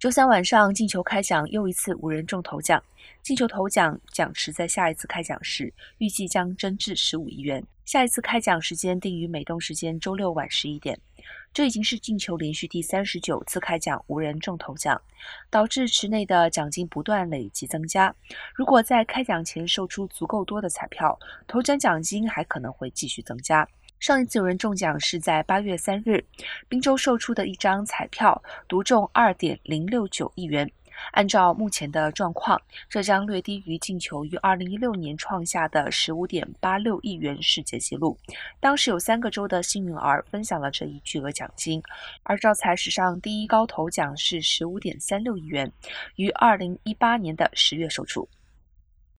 周三晚上，进球开奖又一次无人中头奖。进球头奖奖池在下一次开奖时预计将增至十五亿元。下一次开奖时间定于美东时间周六晚十一点。这已经是进球连续第三十九次开奖无人中头奖，导致池内的奖金不断累积增加。如果在开奖前售出足够多的彩票，头奖奖金还可能会继续增加。上一次有人中奖是在八月三日，宾州售出的一张彩票独中二点零六九亿元。按照目前的状况，这将略低于进球于二零一六年创下的十五点八六亿元世界纪录。当时有三个州的幸运儿分享了这一巨额奖金，而招财史上第一高头奖是十五点三六亿元，于二零一八年的十月售出。